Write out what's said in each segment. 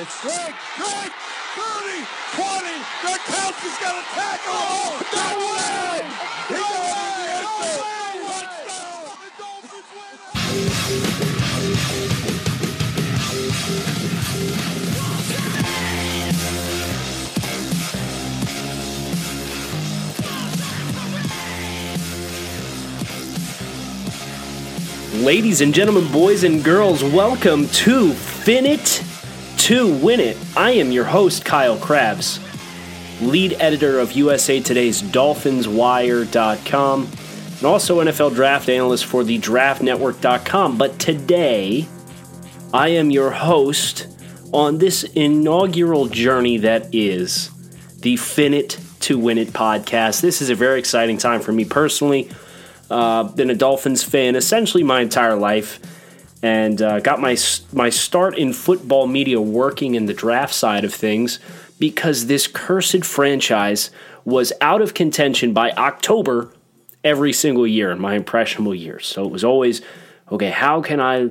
It's Greg, Greg, 30, 20, the Couch has got a tackle. Oh, no way! He goes in the end zone. Touchdown! The Dolphins win! Ladies and gentlemen, boys and girls, welcome to Fin It to Win It. I am your host, Kyle Crabbs, lead editor of USA Today's DolphinsWire.com, and also NFL draft analyst for the DraftNetwork.com. But today, I am your host on this inaugural journey that is the Fin It to Win It podcast. This is a very exciting time for me personally. Uh, been a Dolphins fan essentially my entire life, and uh, got my my start in football media working in the draft side of things because this cursed franchise was out of contention by October every single year in my impressionable years. So it was always okay. How can I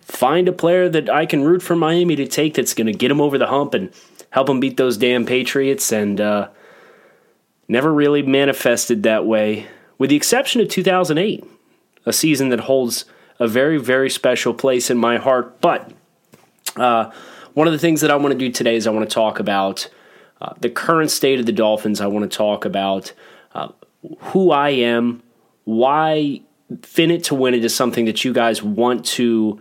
find a player that I can root for Miami to take that's going to get them over the hump and help them beat those damn Patriots? And uh, never really manifested that way with the exception of 2008, a season that holds a very, very special place in my heart. But uh, one of the things that I want to do today is I want to talk about uh, the current state of the Dolphins. I want to talk about uh, who I am, why Fin It to Win It is something that you guys want to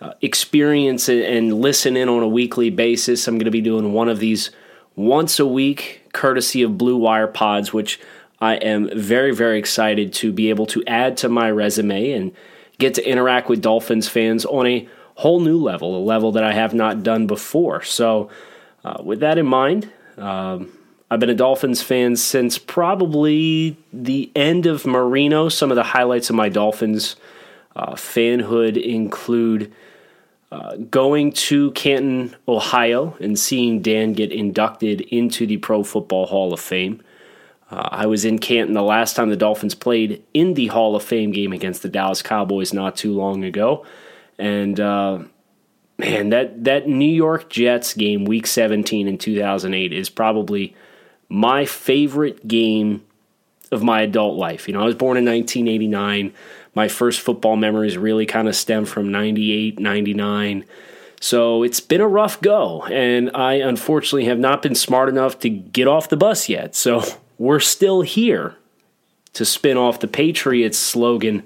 uh, experience and listen in on a weekly basis. I'm going to be doing one of these once a week, courtesy of Blue Wire Pods, which I am very, very excited to be able to add to my resume and get to interact with Dolphins fans on a whole new level, a level that I have not done before. So, uh, with that in mind, um, I've been a Dolphins fan since probably the end of Marino. Some of the highlights of my Dolphins uh, fanhood include uh, going to Canton, Ohio, and seeing Dan get inducted into the Pro Football Hall of Fame. Uh, I was in Canton the last time the Dolphins played in the Hall of Fame game against the Dallas Cowboys not too long ago, and uh, man, that that New York Jets game, Week 17 in 2008, is probably my favorite game of my adult life. You know, I was born in 1989. My first football memories really kind of stem from 98, 99. So it's been a rough go, and I unfortunately have not been smart enough to get off the bus yet. So we're still here to spin off the Patriots slogan.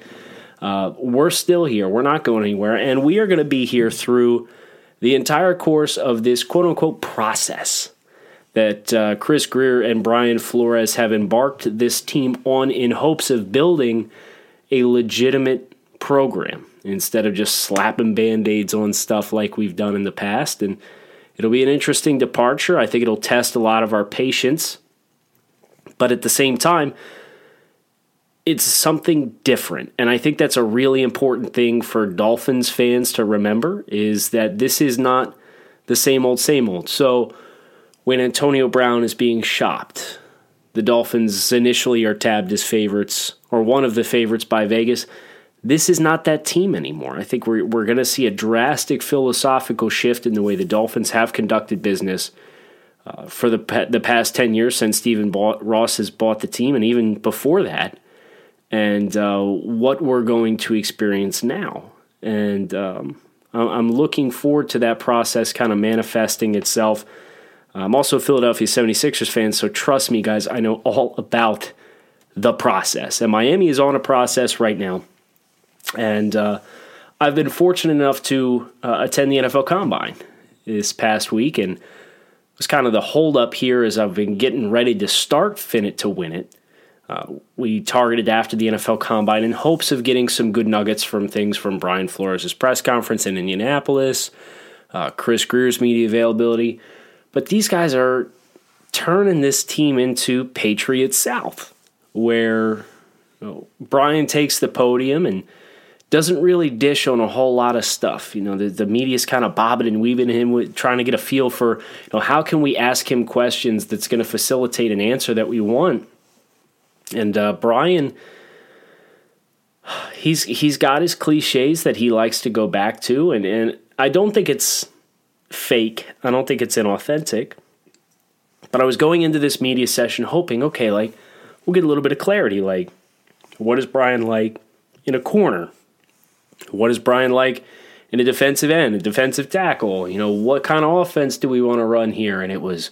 Uh, we're still here. We're not going anywhere. And we are going to be here through the entire course of this quote unquote process that uh, Chris Grier and Brian Flores have embarked this team on in hopes of building a legitimate program instead of just slapping band aids on stuff like we've done in the past. And it'll be an interesting departure. I think it'll test a lot of our patience but at the same time, it's something different. And I think that's a really important thing for Dolphins fans to remember is that this is not the same old, same old. So when Antonio Brown is being shopped, the Dolphins initially are tabbed as favorites or one of the favorites by Vegas. This is not that team anymore. I think we're, we're going to see a drastic philosophical shift in the way the Dolphins have conducted business for the the past ten years since Stephen bought, Ross has bought the team, and even before that, and uh, what we're going to experience now. And um, I'm looking forward to that process kind of manifesting itself. I'm also a Philadelphia 76ers fan, so trust me, guys, I know all about the process. And Miami is on a process right now. And uh, I've been fortunate enough to uh, attend the NFL Combine this past week, and was kind of the holdup here as I've been getting ready to start Fin It to Win It. Uh, we targeted after the NFL Combine in hopes of getting some good nuggets from things from Brian Flores' press conference in Indianapolis, uh, Chris Grier's media availability. But these guys are turning this team into Patriots South, where you know, Brian takes the podium and – doesn't really dish on a whole lot of stuff. You know, the, the media's kind of bobbing and weaving him with trying to get a feel for, you know, how can we ask him questions that's going to facilitate an answer that we want. And uh, Brian, he's he's got his cliches that he likes to go back to, and and I don't think it's fake. I don't think it's inauthentic. But I was going into this media session hoping, okay, like, we'll get a little bit of clarity. Like, what is Brian like in a corner? What is Brian like in a defensive end, a defensive tackle? You know, what kind of offense do we want to run here? And it was,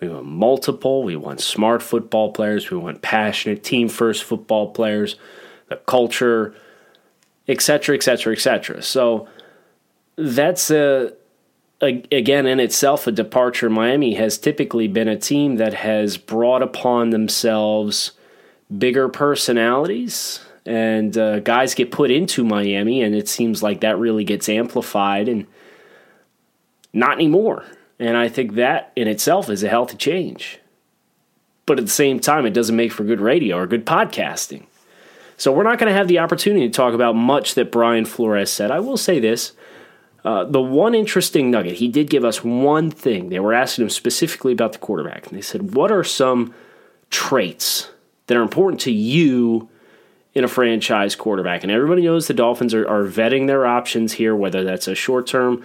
we want multiple, we want smart football players, we want passionate, team first football players, the culture, etc., etc., etc. So that's a, a, again in itself a departure. Miami has typically been a team that has brought upon themselves bigger personalities and uh, guys get put into Miami, and it seems like that really gets amplified, and not anymore. And I think that in itself is a healthy change. But at the same time, it doesn't make for good radio or good podcasting. So we're not going to have the opportunity to talk about much that Brian Flores said. I will say this. Uh, the one interesting nugget, he did give us one thing. They were asking him specifically about the quarterback. And they said, What are some traits that are important to you in a franchise quarterback? And everybody knows the Dolphins are, are vetting their options here, whether that's a short term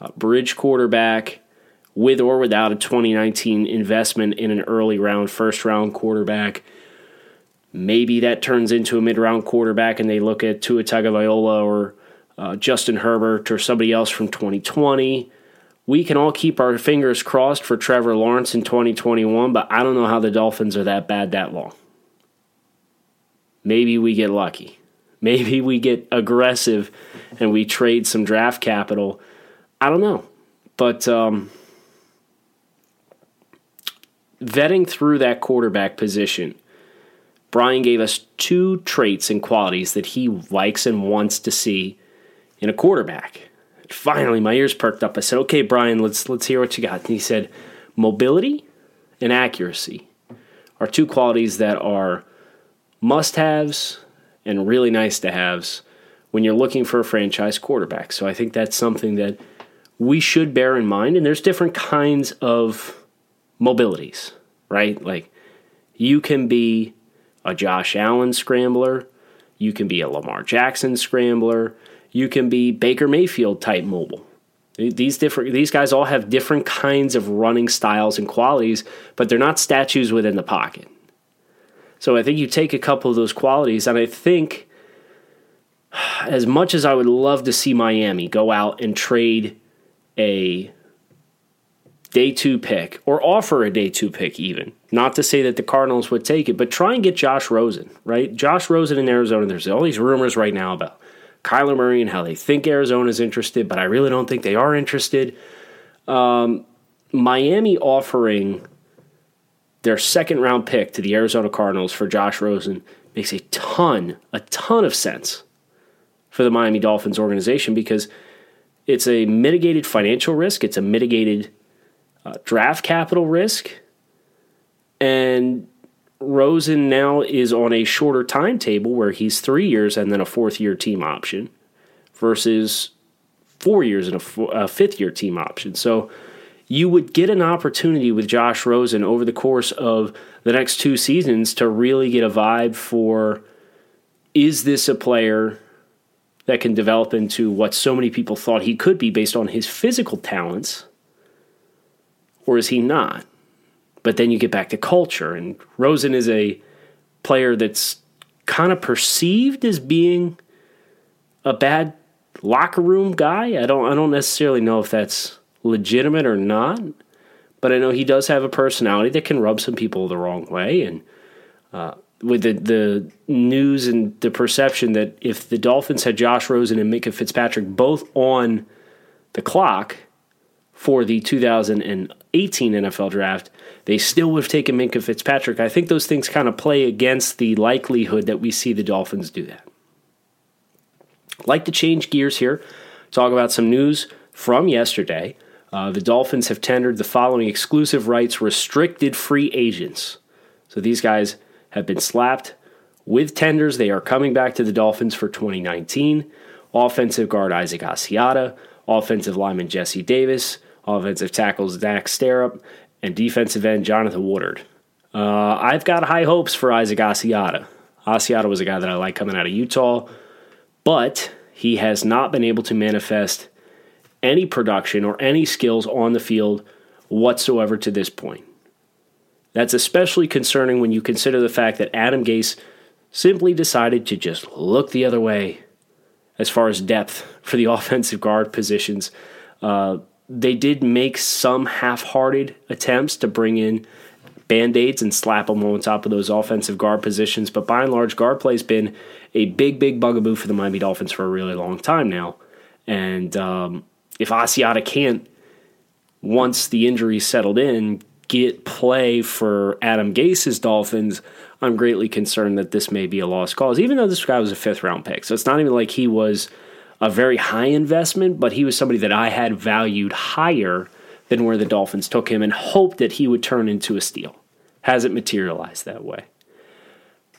uh, bridge quarterback with or without a 2019 investment in an early round, first round quarterback. Maybe that turns into a mid round quarterback and they look at Tua Tagovailoa or uh, Justin Herbert or somebody else from 2020. We can all keep our fingers crossed for Trevor Lawrence in 2021, but I don't know how the Dolphins are that bad that long. Maybe we get lucky. Maybe we get aggressive and we trade some draft capital. I don't know. But um, vetting through that quarterback position, Brian gave us two traits and qualities that he likes and wants to see in a quarterback. Finally, my ears perked up. I said, "Okay, Brian, let's let's hear what you got." And he said, "Mobility and accuracy are two qualities that are must-haves and really nice to haves when you're looking for a franchise quarterback." So I think that's something that we should bear in mind. And there's different kinds of mobilities, right? Like you can be a Josh Allen scrambler, you can be a Lamar Jackson scrambler, you can be Baker Mayfield type mobile. These different these guys all have different kinds of running styles and qualities, but they're not statues within the pocket. So I think you take a couple of those qualities, and I think as much as I would love to see Miami go out and trade a day two pick or offer a day two pick, even. Not to say that the Cardinals would take it, but try and get Josh Rosen, right? Josh Rosen in Arizona. There's all these rumors right now about Kyler Murray and how they think Arizona's interested, but I really don't think they are interested. Um, Miami offering their second round pick to the Arizona Cardinals for Josh Rosen makes a ton, a ton of sense for the Miami Dolphins organization because it's a mitigated financial risk, it's a mitigated uh, draft capital risk, and Rosen now is on a shorter timetable where he's three years and then a fourth year team option versus four years and a, a fifth year team option. So you would get an opportunity with Josh Rosen over the course of the next two seasons to really get a vibe for is this a player that can develop into what so many people thought he could be based on his physical talents, or is he not? But then you get back to culture, and Rosen is a player that's kind of perceived as being a bad locker room guy. I don't I don't necessarily know if that's legitimate or not, but I know he does have a personality that can rub some people the wrong way. And uh, with the the news and the perception that if the Dolphins had Josh Rosen and Minkah Fitzpatrick both on the clock for the 2018 NFL draft, they still would have taken Minkah Fitzpatrick. I think those things kind of play against the likelihood that we see the Dolphins do that. Like to change gears here, talk about some news from yesterday. Uh, the Dolphins have tendered the following exclusive rights restricted free agents. So these guys have been slapped with tenders. They are coming back to the Dolphins for 2019. Offensive guard Isaac Asiata, offensive lineman Jesse Davis, offensive tackles Zach Sterup, and defensive end Jonathan Woodard. Uh, I've got high hopes for Isaac Asiata. Asiata was a guy that I like coming out of Utah, but he has not been able to manifest any production or any skills on the field whatsoever to this point. That's especially concerning when you consider the fact that Adam Gase simply decided to just look the other way as far as depth for the offensive guard positions. Uh, they did make some half hearted attempts to bring in band aids and slap them on top of those offensive guard positions, but by and large, guard play has been a big, big bugaboo for the Miami Dolphins for a really long time now. And um, if Asiata can't, once the injury settled in, get play for Adam Gase's Dolphins, I'm greatly concerned that this may be a lost cause, even though this guy was a fifth round pick. So it's not even like he was a very high investment, but he was somebody that I had valued higher than where the Dolphins took him and hoped that he would turn into a steal. Hasn't materialized that way.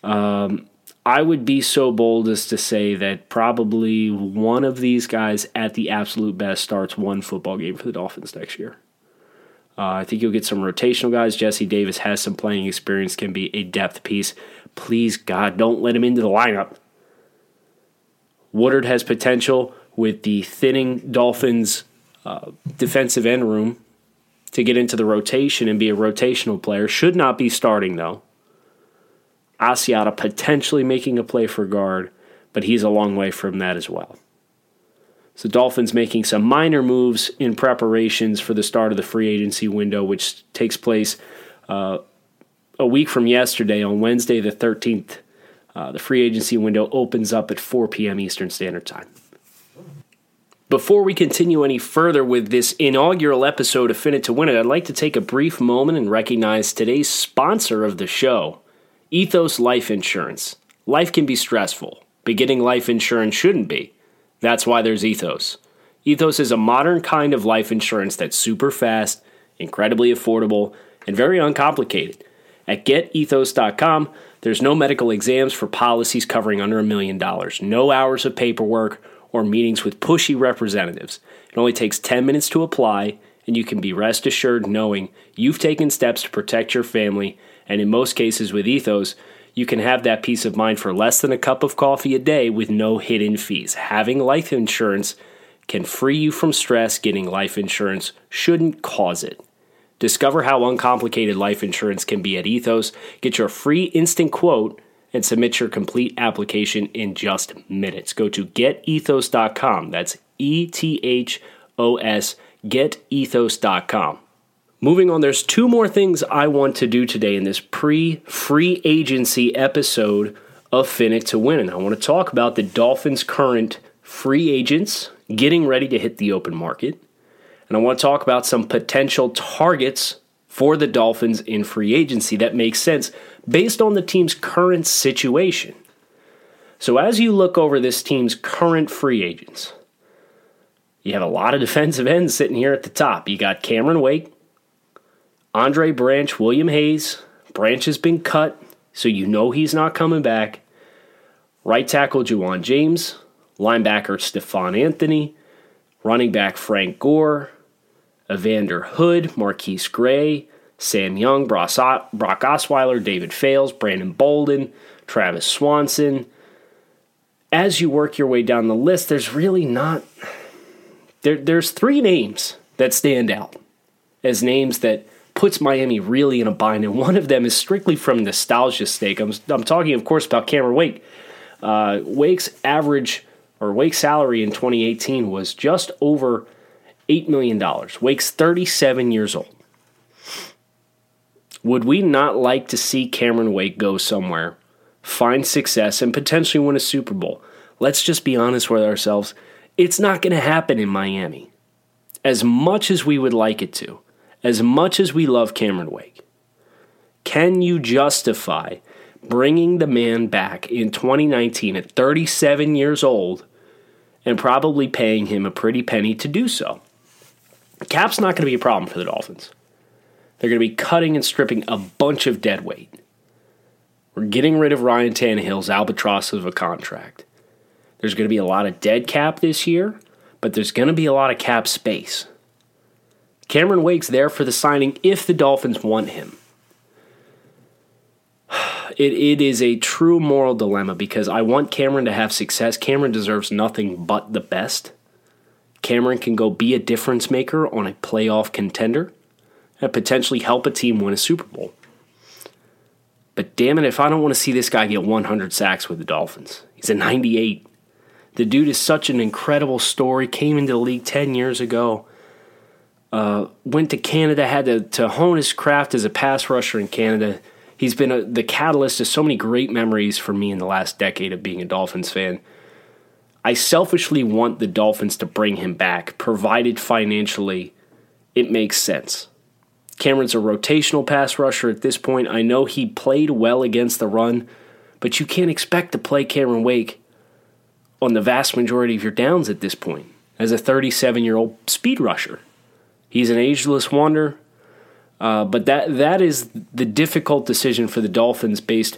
Um, I would be so bold as to say that probably one of these guys at the absolute best starts one football game for the Dolphins next year. Uh, I think you'll get some rotational guys. Jesse Davis has some playing experience, can be a depth piece. Please, God, don't let him into the lineup. Woodard has potential with the thinning Dolphins uh, defensive end room to get into the rotation and be a rotational player. Should not be starting, though. Asiata potentially making a play for guard, but he's a long way from that as well. So Dolphins making some minor moves in preparations for the start of the free agency window, which takes place uh, a week from yesterday on Wednesday the 13th. Uh, the free agency window opens up at 4 p.m. Eastern Standard Time. Before we continue any further with this inaugural episode of Fin It to Win It, I'd like to take a brief moment and recognize today's sponsor of the show, Ethos Life Insurance. Life can be stressful, but getting life insurance shouldn't be. That's why there's Ethos. Ethos is a modern kind of life insurance that's super fast, incredibly affordable, and very uncomplicated. At getethos.com, there's no medical exams for policies covering under a million dollars, no hours of paperwork or meetings with pushy representatives. It only takes 10 minutes to apply, and you can be rest assured knowing you've taken steps to protect your family. And in most cases, with Ethos, you can have that peace of mind for less than a cup of coffee a day with no hidden fees. Having life insurance can free you from stress. Getting life insurance shouldn't cause it. Discover how uncomplicated life insurance can be at Ethos. Get your free instant quote and submit your complete application in just minutes. Go to getethos.com. That's E T H O S, getethos.com. Moving on, there's two more things I want to do today in this pre free agency episode of Fin It to Win. And I want to talk about the Dolphins' current free agents getting ready to hit the open market. And I want to talk about some potential targets for the Dolphins in free agency that makes sense based on the team's current situation. So, as you look over this team's current free agents, you have a lot of defensive ends sitting here at the top. You got Cameron Wake, Andre Branch, William Hayes. Branch has been cut, so you know he's not coming back. Right tackle Ja'Wuan James, linebacker Stephone Anthony, running back Frank Gore, Evander Hood, Marquise Gray, Sam Young, Brock Osweiler, David Fales, Brandon Bolden, Travis Swanson. As you work your way down the list, there's really not. There, there's three names that stand out as names that puts Miami really in a bind, and one of them is strictly from nostalgia stake. I'm, I'm talking, of course, about Cameron Wake. Uh, Wake's average or Wake's salary in 2018 was just over $8 million. Wake's 37 years old. Would we not like to see Cameron Wake go somewhere, find success, and potentially win a Super Bowl? Let's just be honest with ourselves. It's not going to happen in Miami. As much as we would like it to, as much as we love Cameron Wake, can you justify bringing the man back in 2019 at 37 years old and probably paying him a pretty penny to do so? Cap's not going to be a problem for the Dolphins. They're going to be cutting and stripping a bunch of dead weight. We're getting rid of Ryan Tannehill's albatross of a contract. There's going to be a lot of dead cap this year, but there's going to be a lot of cap space. Cameron Wake's there for the signing if the Dolphins want him. It, it is a true moral dilemma because I want Cameron to have success. Cameron deserves nothing but the best. Cameron can go be a difference maker on a playoff contender and potentially help a team win a Super Bowl. But damn it, if I don't want to see this guy get 100 sacks with the Dolphins, he's a 98. The dude is such an incredible story. Came into the league 10 years ago. Uh, went to Canada, had to, to hone his craft as a pass rusher in Canada. He's been a, the catalyst of so many great memories for me in the last decade of being a Dolphins fan. I selfishly want the Dolphins to bring him back, provided financially it makes sense. Cameron's a rotational pass rusher at this point. I know he played well against the run, but you can't expect to play Cameron Wake on the vast majority of your downs at this point as a 37 year old speed rusher. He's an ageless wonder, uh, but that that is the difficult decision for the Dolphins based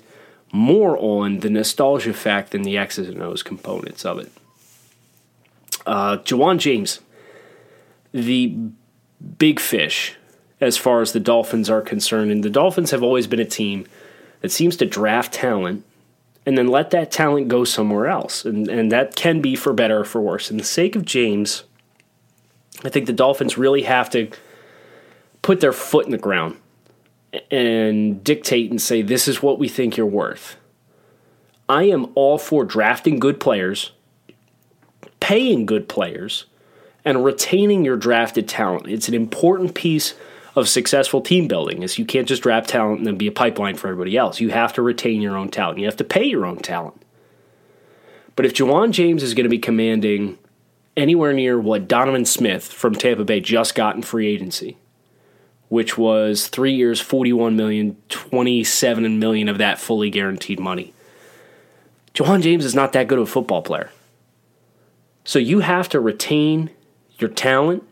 more on the nostalgia fact than the X's and O's components of it. Uh, Ja'Wuan James, the big fish as far as the Dolphins are concerned, and the Dolphins have always been a team that seems to draft talent and then let that talent go somewhere else. And, and that can be for better or for worse. In the sake of James, I think the Dolphins really have to put their foot in the ground and dictate and say, this is what we think you're worth. I am all for drafting good players, paying good players, and retaining your drafted talent. It's an important piece of successful team building is you can't just draft talent and then be a pipeline for everybody else. You have to retain your own talent. You have to pay your own talent. But if Ja'Wuan James is going to be commanding anywhere near what Donovan Smith from Tampa Bay just got in free agency, which was three years, 41 million, 27 million of that fully guaranteed money. Ja'Wuan James is not that good of a football player. So you have to retain your talent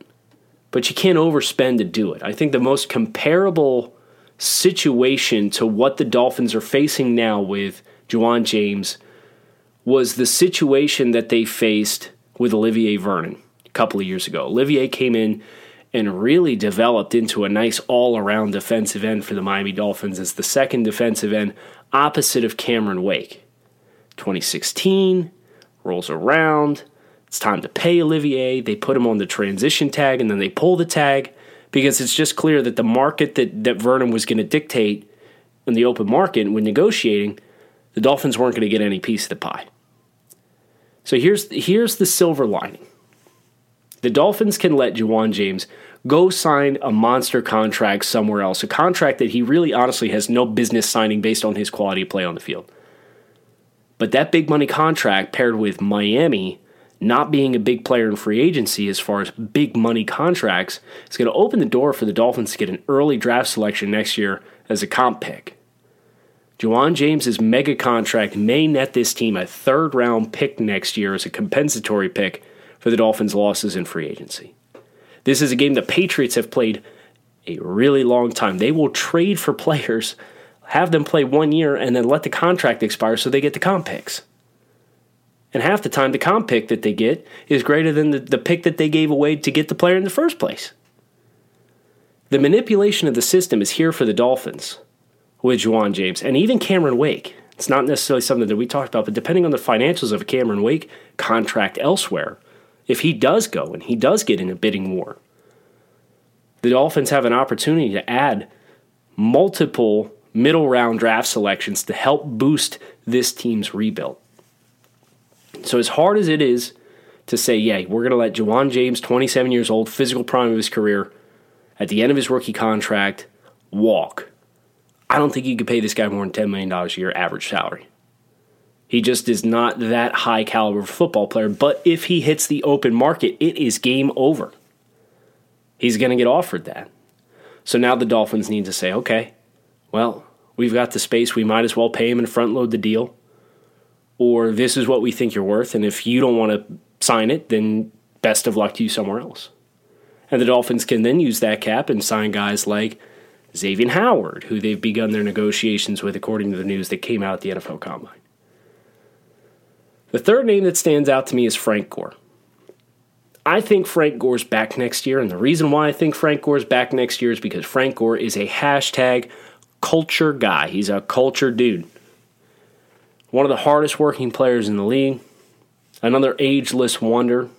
but you can't overspend to do it. I think the most comparable situation to what the Dolphins are facing now with Ja'Wuan James was the situation that they faced with Olivier Vernon a couple of years ago. Olivier came in and really developed into a nice all around defensive end for the Miami Dolphins as the second defensive end opposite of Cameron Wake. 2016 rolls around. It's time to pay Olivier. They put him on the transition tag and then they pull the tag because it's just clear that the market that, that Vernon was going to dictate in the open market when negotiating, the Dolphins weren't going to get any piece of the pie. So here's here's the silver lining. The Dolphins can let Ja'Wuan James go sign a monster contract somewhere else, a contract that he really honestly has no business signing based on his quality of play on the field. But that big money contract paired with Miami not being a big player in free agency as far as big money contracts is going to open the door for the Dolphins to get an early draft selection next year as a comp pick. Ja'Wuan James's mega contract may net this team a third round pick next year as a compensatory pick for the Dolphins' losses in free agency. This is a game the Patriots have played a really long time. They will trade for players, have them play one year, and then let the contract expire so they get the comp picks. And half the time, the comp pick that they get is greater than the, the pick that they gave away to get the player in the first place. The manipulation of the system is here for the Dolphins with Ja'Wuan James and even Cameron Wake. It's not necessarily something that we talked about, but depending on the financials of a Cameron Wake contract elsewhere, if he does go and he does get in a bidding war, the Dolphins have an opportunity to add multiple middle round draft selections to help boost this team's rebuild. So, as hard as it is to say, yeah, we're going to let Ja'Wuan James, 27 years old, physical prime of his career, at the end of his rookie contract, walk. I don't think you could pay this guy more than $10 million a year average salary. He just is not that high caliber football player. But if he hits the open market, it is game over. He's going to get offered that. So now the Dolphins need to say, okay, well, we've got the space. We might as well pay him and front load the deal or this is what we think you're worth. And if you don't want to sign it, then best of luck to you somewhere else. And the Dolphins can then use that cap and sign guys like Xavier Howard, who they've begun their negotiations with, according to the news that came out at the NFL Combine. The third name that stands out to me is Frank Gore. I think Frank Gore's back next year, and the reason why I think Frank Gore's back next year is because Frank Gore is a hashtag culture guy. He's a culture dude one of the hardest working players in the league, another ageless wonder.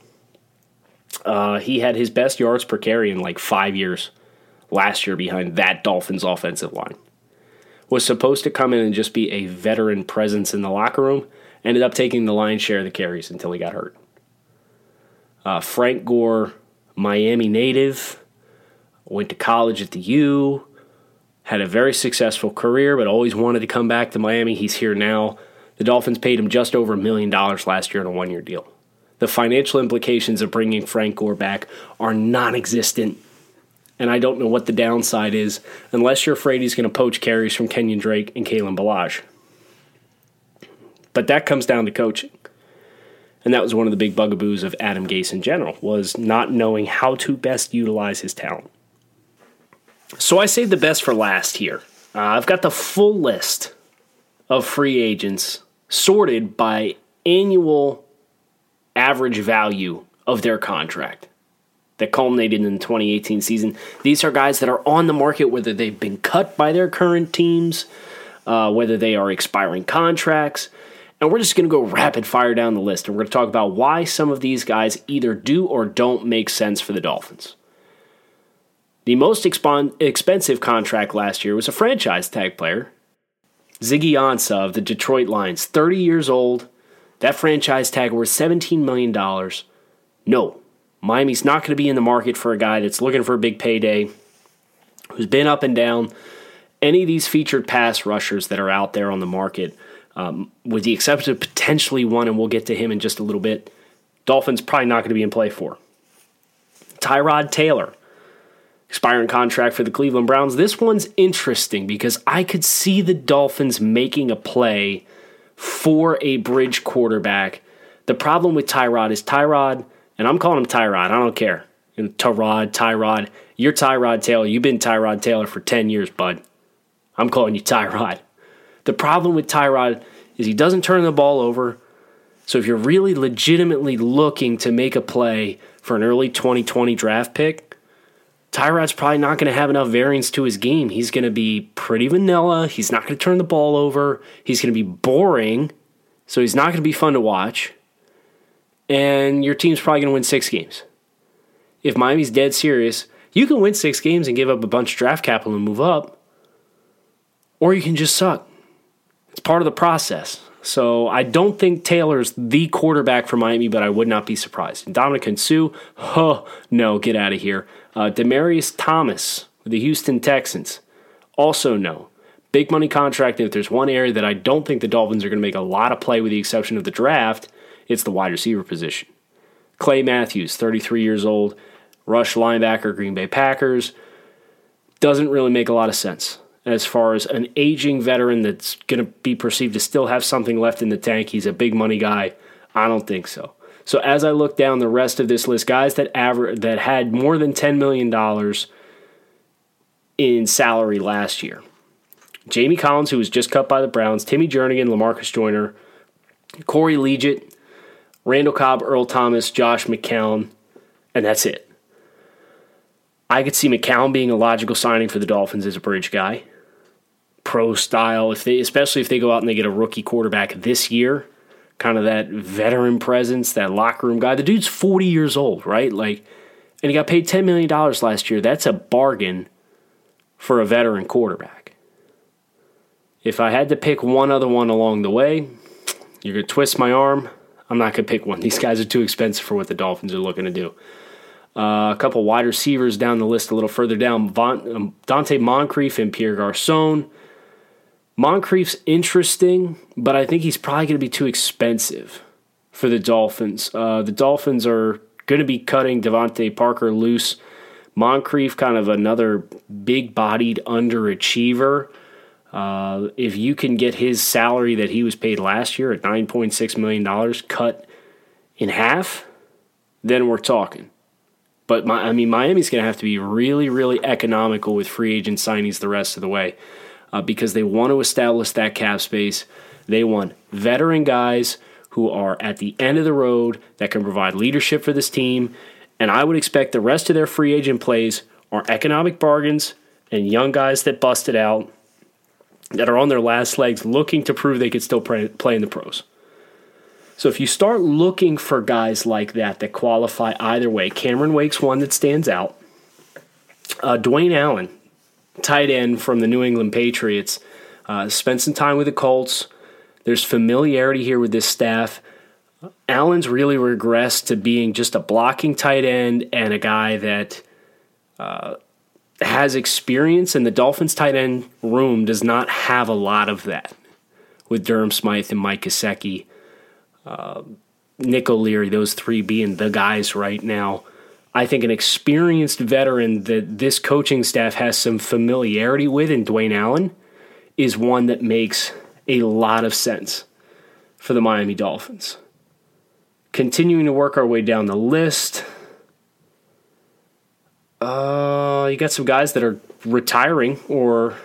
Uh, he had his best yards per carry in like five years last year behind that Dolphins offensive line. Was supposed to come in and just be a veteran presence in the locker room. Ended up taking the lion's share of the carries until he got hurt. Uh, Frank Gore, Miami native, went to college at the U, had a very successful career, but always wanted to come back to Miami. He's here now. The Dolphins paid him just over a million dollars last year in a one year deal. The financial implications of bringing Frank Gore back are non existent. And I don't know what the downside is unless you're afraid he's going to poach carries from Kenyon Drake and Kalen Ballage. But that comes down to coaching. And that was one of the big bugaboos of Adam Gase in general, was not knowing how to best utilize his talent. So I saved the best for last here. Uh, I've got the full list of free agents sorted by annual average value of their contract that culminated in the 2018 season. These are guys that are on the market, whether they've been cut by their current teams, uh, whether they are expiring contracts. And we're just going to go rapid fire down the list. And we're going to talk about why some of these guys either do or don't make sense for the Dolphins. The most expensive contract last year was a franchise tag player, Ziggy Ansah of the Detroit Lions, 30 years old. That franchise tag worth $17 million. No, Miami's not going to be in the market for a guy that's looking for a big payday, who's been up and down. Any of these featured pass rushers that are out there on the market, um, with the exception of potentially one, and we'll get to him in just a little bit, Dolphins probably not going to be in play for. Tyrod Taylor, expiring contract for the Cleveland Browns. This one's interesting because I could see the Dolphins making a play for a bridge quarterback. The problem with Tyrod is Tyrod, and I'm calling him Tyrod, I don't care. And Tyrod, Tyrod. You're Tyrod Taylor. You've been Tyrod Taylor for 10 years, bud. I'm calling you Tyrod. The problem with Tyrod is he doesn't turn the ball over. So if you're really legitimately looking to make a play for an early 2020 draft pick, Tyrod's probably not going to have enough variance to his game. He's going to be pretty vanilla. He's not going to turn the ball over. He's going to be boring. So he's not going to be fun to watch. And your team's probably going to win six games. If Miami's dead serious, you can win six games and give up a bunch of draft capital and move up. Or you can just suck. It's part of the process. So I don't think Taylor's the quarterback for Miami, but I would not be surprised. Ndamukong Suh, oh, no, get out of here. Uh, Demaryius Thomas with the Houston Texans, also no. Big money contract. If there's one area that I don't think the Dolphins are going to make a lot of play, with the exception of the draft, it's the wide receiver position. Clay Matthews, 33 years old, rush linebacker, Green Bay Packers. Doesn't really make a lot of sense as far as an aging veteran that's going to be perceived to still have something left in the tank. He's a big money guy. I don't think so. So as I look down the rest of this list, guys that aver- that had more than $10 million in salary last year. Jamie Collins, who was just cut by the Browns, Timmy Jernigan, Lamarcus Joyner, Corey Liuget, Randall Cobb, Earl Thomas, Josh McCown, and that's it. I could see McCown being a logical signing for the Dolphins as a bridge guy. Pro style, if they especially if they go out and they get a rookie quarterback this year, kind of that veteran presence, that locker room guy. The dude's 40 years old, right? Like, and he got paid $10 million last year. That's a bargain for a veteran quarterback. If I had to pick one other one along the way, you're going to twist my arm. I'm not going to pick one. These guys are too expensive for what the Dolphins are looking to do. Uh, a couple wide receivers down the list a little further down. Von, um, Donte Moncrief and Pierre Garcon. Moncrief's interesting, but I think he's probably going to be too expensive for the Dolphins. Uh, the Dolphins are going to be cutting DeVante Parker loose. Moncrief, kind of another big bodied underachiever. Uh, if you can get his salary that he was paid last year at $9.6 million cut in half, then we're talking. But my, I mean, Miami's going to have to be really, really economical with free agent signings the rest of the way uh, because they want to establish that cap space. They want veteran guys who are at the end of the road that can provide leadership for this team. And I would expect the rest of their free agent plays are economic bargains and young guys that busted out that are on their last legs looking to prove they could still play, play in the pros. So if you start looking for guys like that that qualify either way, Cameron Wake's one that stands out. Uh, Dwayne Allen, tight end from the New England Patriots, uh, spent some time with the Colts. There's familiarity here with this staff. Allen's really regressed to being just a blocking tight end and a guy that uh, has experience, and the Dolphins tight end room does not have a lot of that with Durham Smythe and Mike Gesicki, uh, Nick O'Leary, those three being the guys right now. I think an experienced veteran that this coaching staff has some familiarity with in Dwayne Allen is one that makes a lot of sense for the Miami Dolphins. Continuing to work our way down the list, uh, you got some guys that are retiring or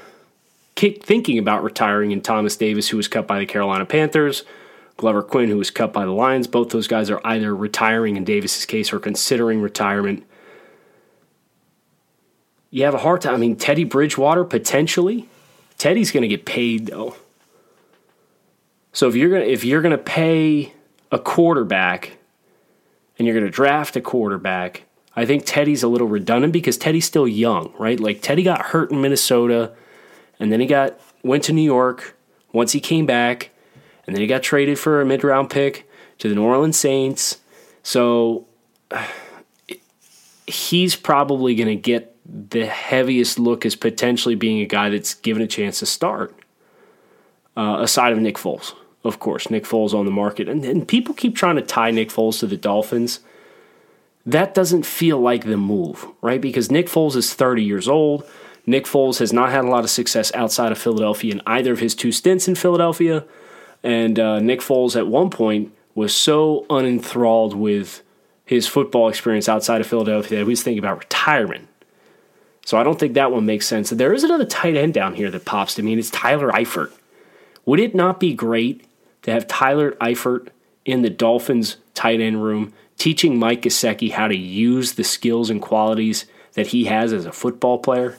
thinking about retiring in Thomas Davis, who was cut by the Carolina Panthers, Glover Quin, who was cut by the Lions. Both those guys are either retiring in Davis's case or considering retirement. You have a hard time. I mean, Teddy Bridgewater potentially. Teddy's going to get paid though. So if you're to if you're going to pay a quarterback and you're going to draft a quarterback, I think Teddy's a little redundant because Teddy's still young, right? Like Teddy got hurt in Minnesota and then he got went to New York. Once he came back, and then he got traded for a mid round pick to the New Orleans Saints. So he's probably going to get the heaviest look as potentially being a guy that's given a chance to start, uh, aside of Nick Foles. Of course, Nick Foles on the market. And, and people keep trying to tie Nick Foles to the Dolphins. That doesn't feel like the move, right? Because Nick Foles is 30 years old. Nick Foles has not had a lot of success outside of Philadelphia in either of his two stints in Philadelphia. And uh, Nick Foles at one point was so unenthralled with his football experience outside of Philadelphia that he was thinking about retirement. So I don't think that one makes sense. There is another tight end down here that pops to me, and it's Tyler Eifert. Would it not be great to have Tyler Eifert in the Dolphins tight end room, teaching Mike Gesicki how to use the skills and qualities that he has as a football player?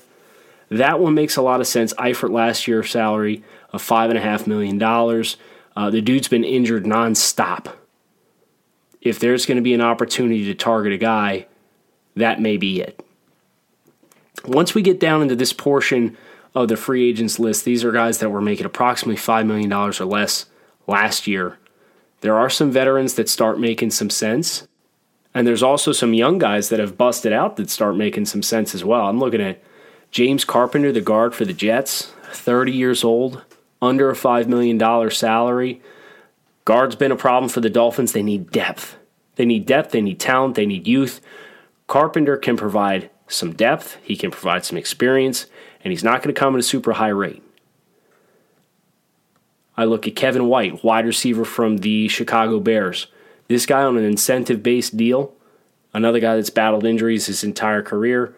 That one makes a lot of sense. Eifert last year salary of five and a half million dollars. Uh, the dude's been injured nonstop. If there's going to be an opportunity to target a guy, that may be it. Once we get down into this portion of the free agents list, these are guys that were making approximately $5 million or less last year. There are some veterans that start making some sense. And there's also some young guys that have busted out that start making some sense as well. I'm looking at James Carpenter, the guard for the Jets, 30 years old, under a $5 million salary. Guard's been a problem for the Dolphins. They need depth. They need depth, they need talent, they need youth. Carpenter can provide some depth, he can provide some experience, and he's not going to come at a super high rate. I look at Kevin White, wide receiver from the Chicago Bears. This guy on an incentive based deal, another guy that's battled injuries his entire career,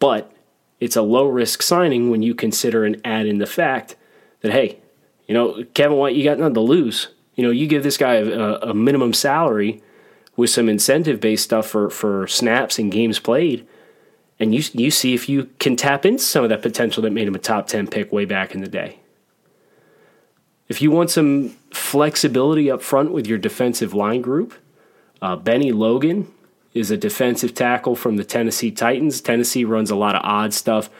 but it's a low risk signing when you consider and add in the fact that, hey, you know, Kevin White, you got nothing to lose. You know, you give this guy a, a minimum salary with some incentive based stuff for, for snaps and games played, and you, you see if you can tap into some of that potential that made him a top 10 pick way back in the day. If you want some flexibility up front with your defensive line group, uh, Bennie Logan is a defensive tackle from the Tennessee Titans. Tennessee runs a lot of odd stuff.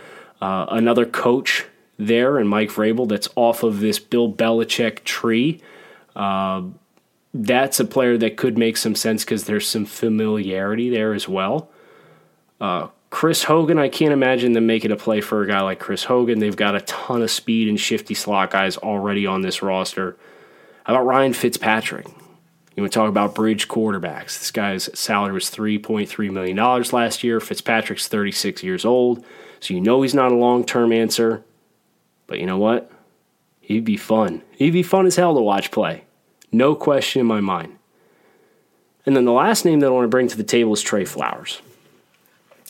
Uh, another coach there, and Mike Vrabel, that's off of this Bill Belichick tree. Uh, that's a player that could make some sense because there's some familiarity there as well. Uh, Chris Hogan, I can't imagine them making a play for a guy like Chris Hogan. They've got a ton of speed and shifty slot guys already on this roster. How about Ryan Fitzpatrick? You want to talk about bridge quarterbacks. This guy's salary was $3.3 million last year. Fitzpatrick's 36 years old, so you know he's not a long term answer. But you know what? He'd be fun. He'd be fun as hell to watch play. No question in my mind. And then the last name that I want to bring to the table is Trey Flowers.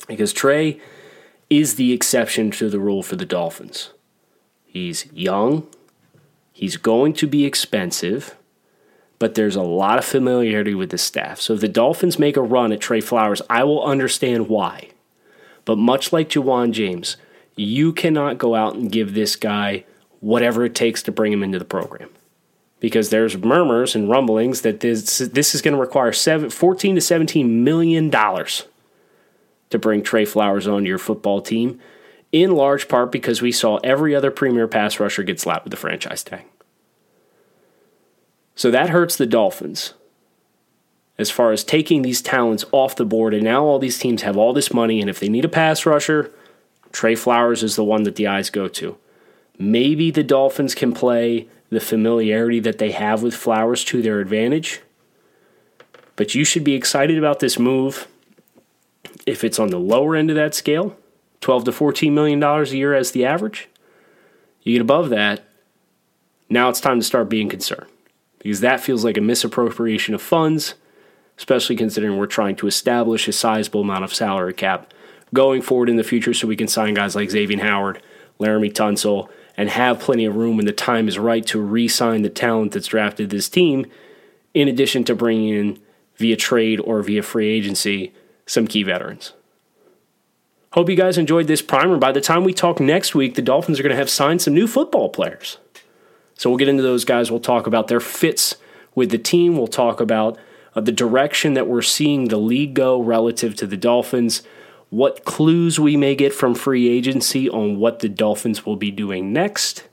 Because Trey is the exception to the rule for the Dolphins. He's young, he's going to be expensive but there's a lot of familiarity with the staff. So if the Dolphins make a run at Trey Flowers, I will understand why. But much like Ja'Wuan James, you cannot go out and give this guy whatever it takes to bring him into the program. because there's murmurs and rumblings that this, this is going to require seven, 14 to 17 million dollars to bring Trey Flowers onto your football team, in large part because we saw every other premier pass rusher get slapped with the franchise tag. So that hurts the Dolphins as far as taking these talents off the board. And now all these teams have all this money, and if they need a pass rusher, Trey Flowers is the one that the eyes go to. Maybe the Dolphins can play the familiarity that they have with Flowers to their advantage. But you should be excited about this move if it's on the lower end of that scale, 12 to 14 million dollars a year as the average. You get above that, now it's time to start being concerned because that feels like a misappropriation of funds, especially considering we're trying to establish a sizable amount of salary cap going forward in the future so we can sign guys like Xavier Howard, Laremy Tunsil, and have plenty of room when the time is right to re sign the talent that's drafted this team, in addition to bringing in via trade or via free agency some key veterans. Hope you guys enjoyed this primer. By the time we talk next week, the Dolphins are going to have signed some new football players. So we'll get into those guys. We'll talk about their fits with the team. We'll talk about uh, the direction that we're seeing the league go relative to the Dolphins, what clues we may get from free agency on what the Dolphins will be doing next.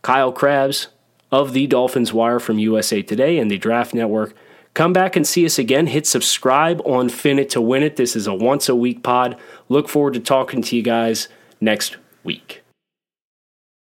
Kyle Crabbs of the Dolphins Wire from USA Today and the Draft Network. Come back and see us again. Hit subscribe on Fin It to Win It. This is a once a week pod. Look forward to talking to you guys next week.